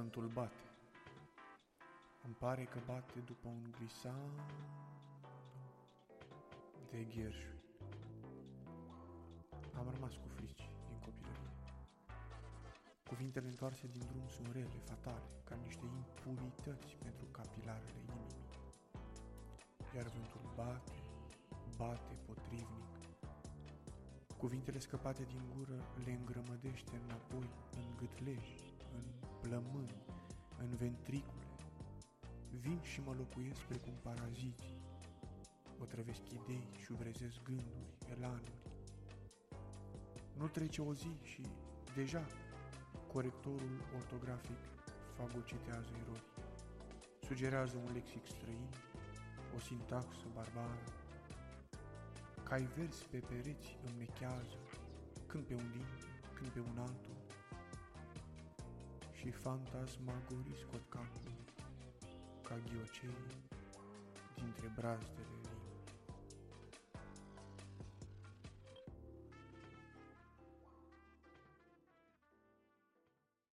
vântul bate. Îmi pare că bate după un glisand de gherșuri. Am rămas cu frici din copilărie. Cuvintele întoarse din drum sunt rele, fatale, ca niște impurități pentru capilarele inimii. Iar vântul bate, bate potrivnic. Cuvintele scăpate din gură le îngrămădește înapoi în gâtleji, în plămâni, în ventricule. Vin și mă locuiesc precum paraziții. Otrăvesc idei, șubrezesc gânduri, elanuri. Nu trece o zi și, deja, corectorul ortografic fagocitează erori. Sugerează un lexic străin, o sintaxă barbară. Cai verzi pe pereți îmi nechează, când pe un din, când pe un altul, și fantasmagorii scot capul ca ghiocei dintre brazdele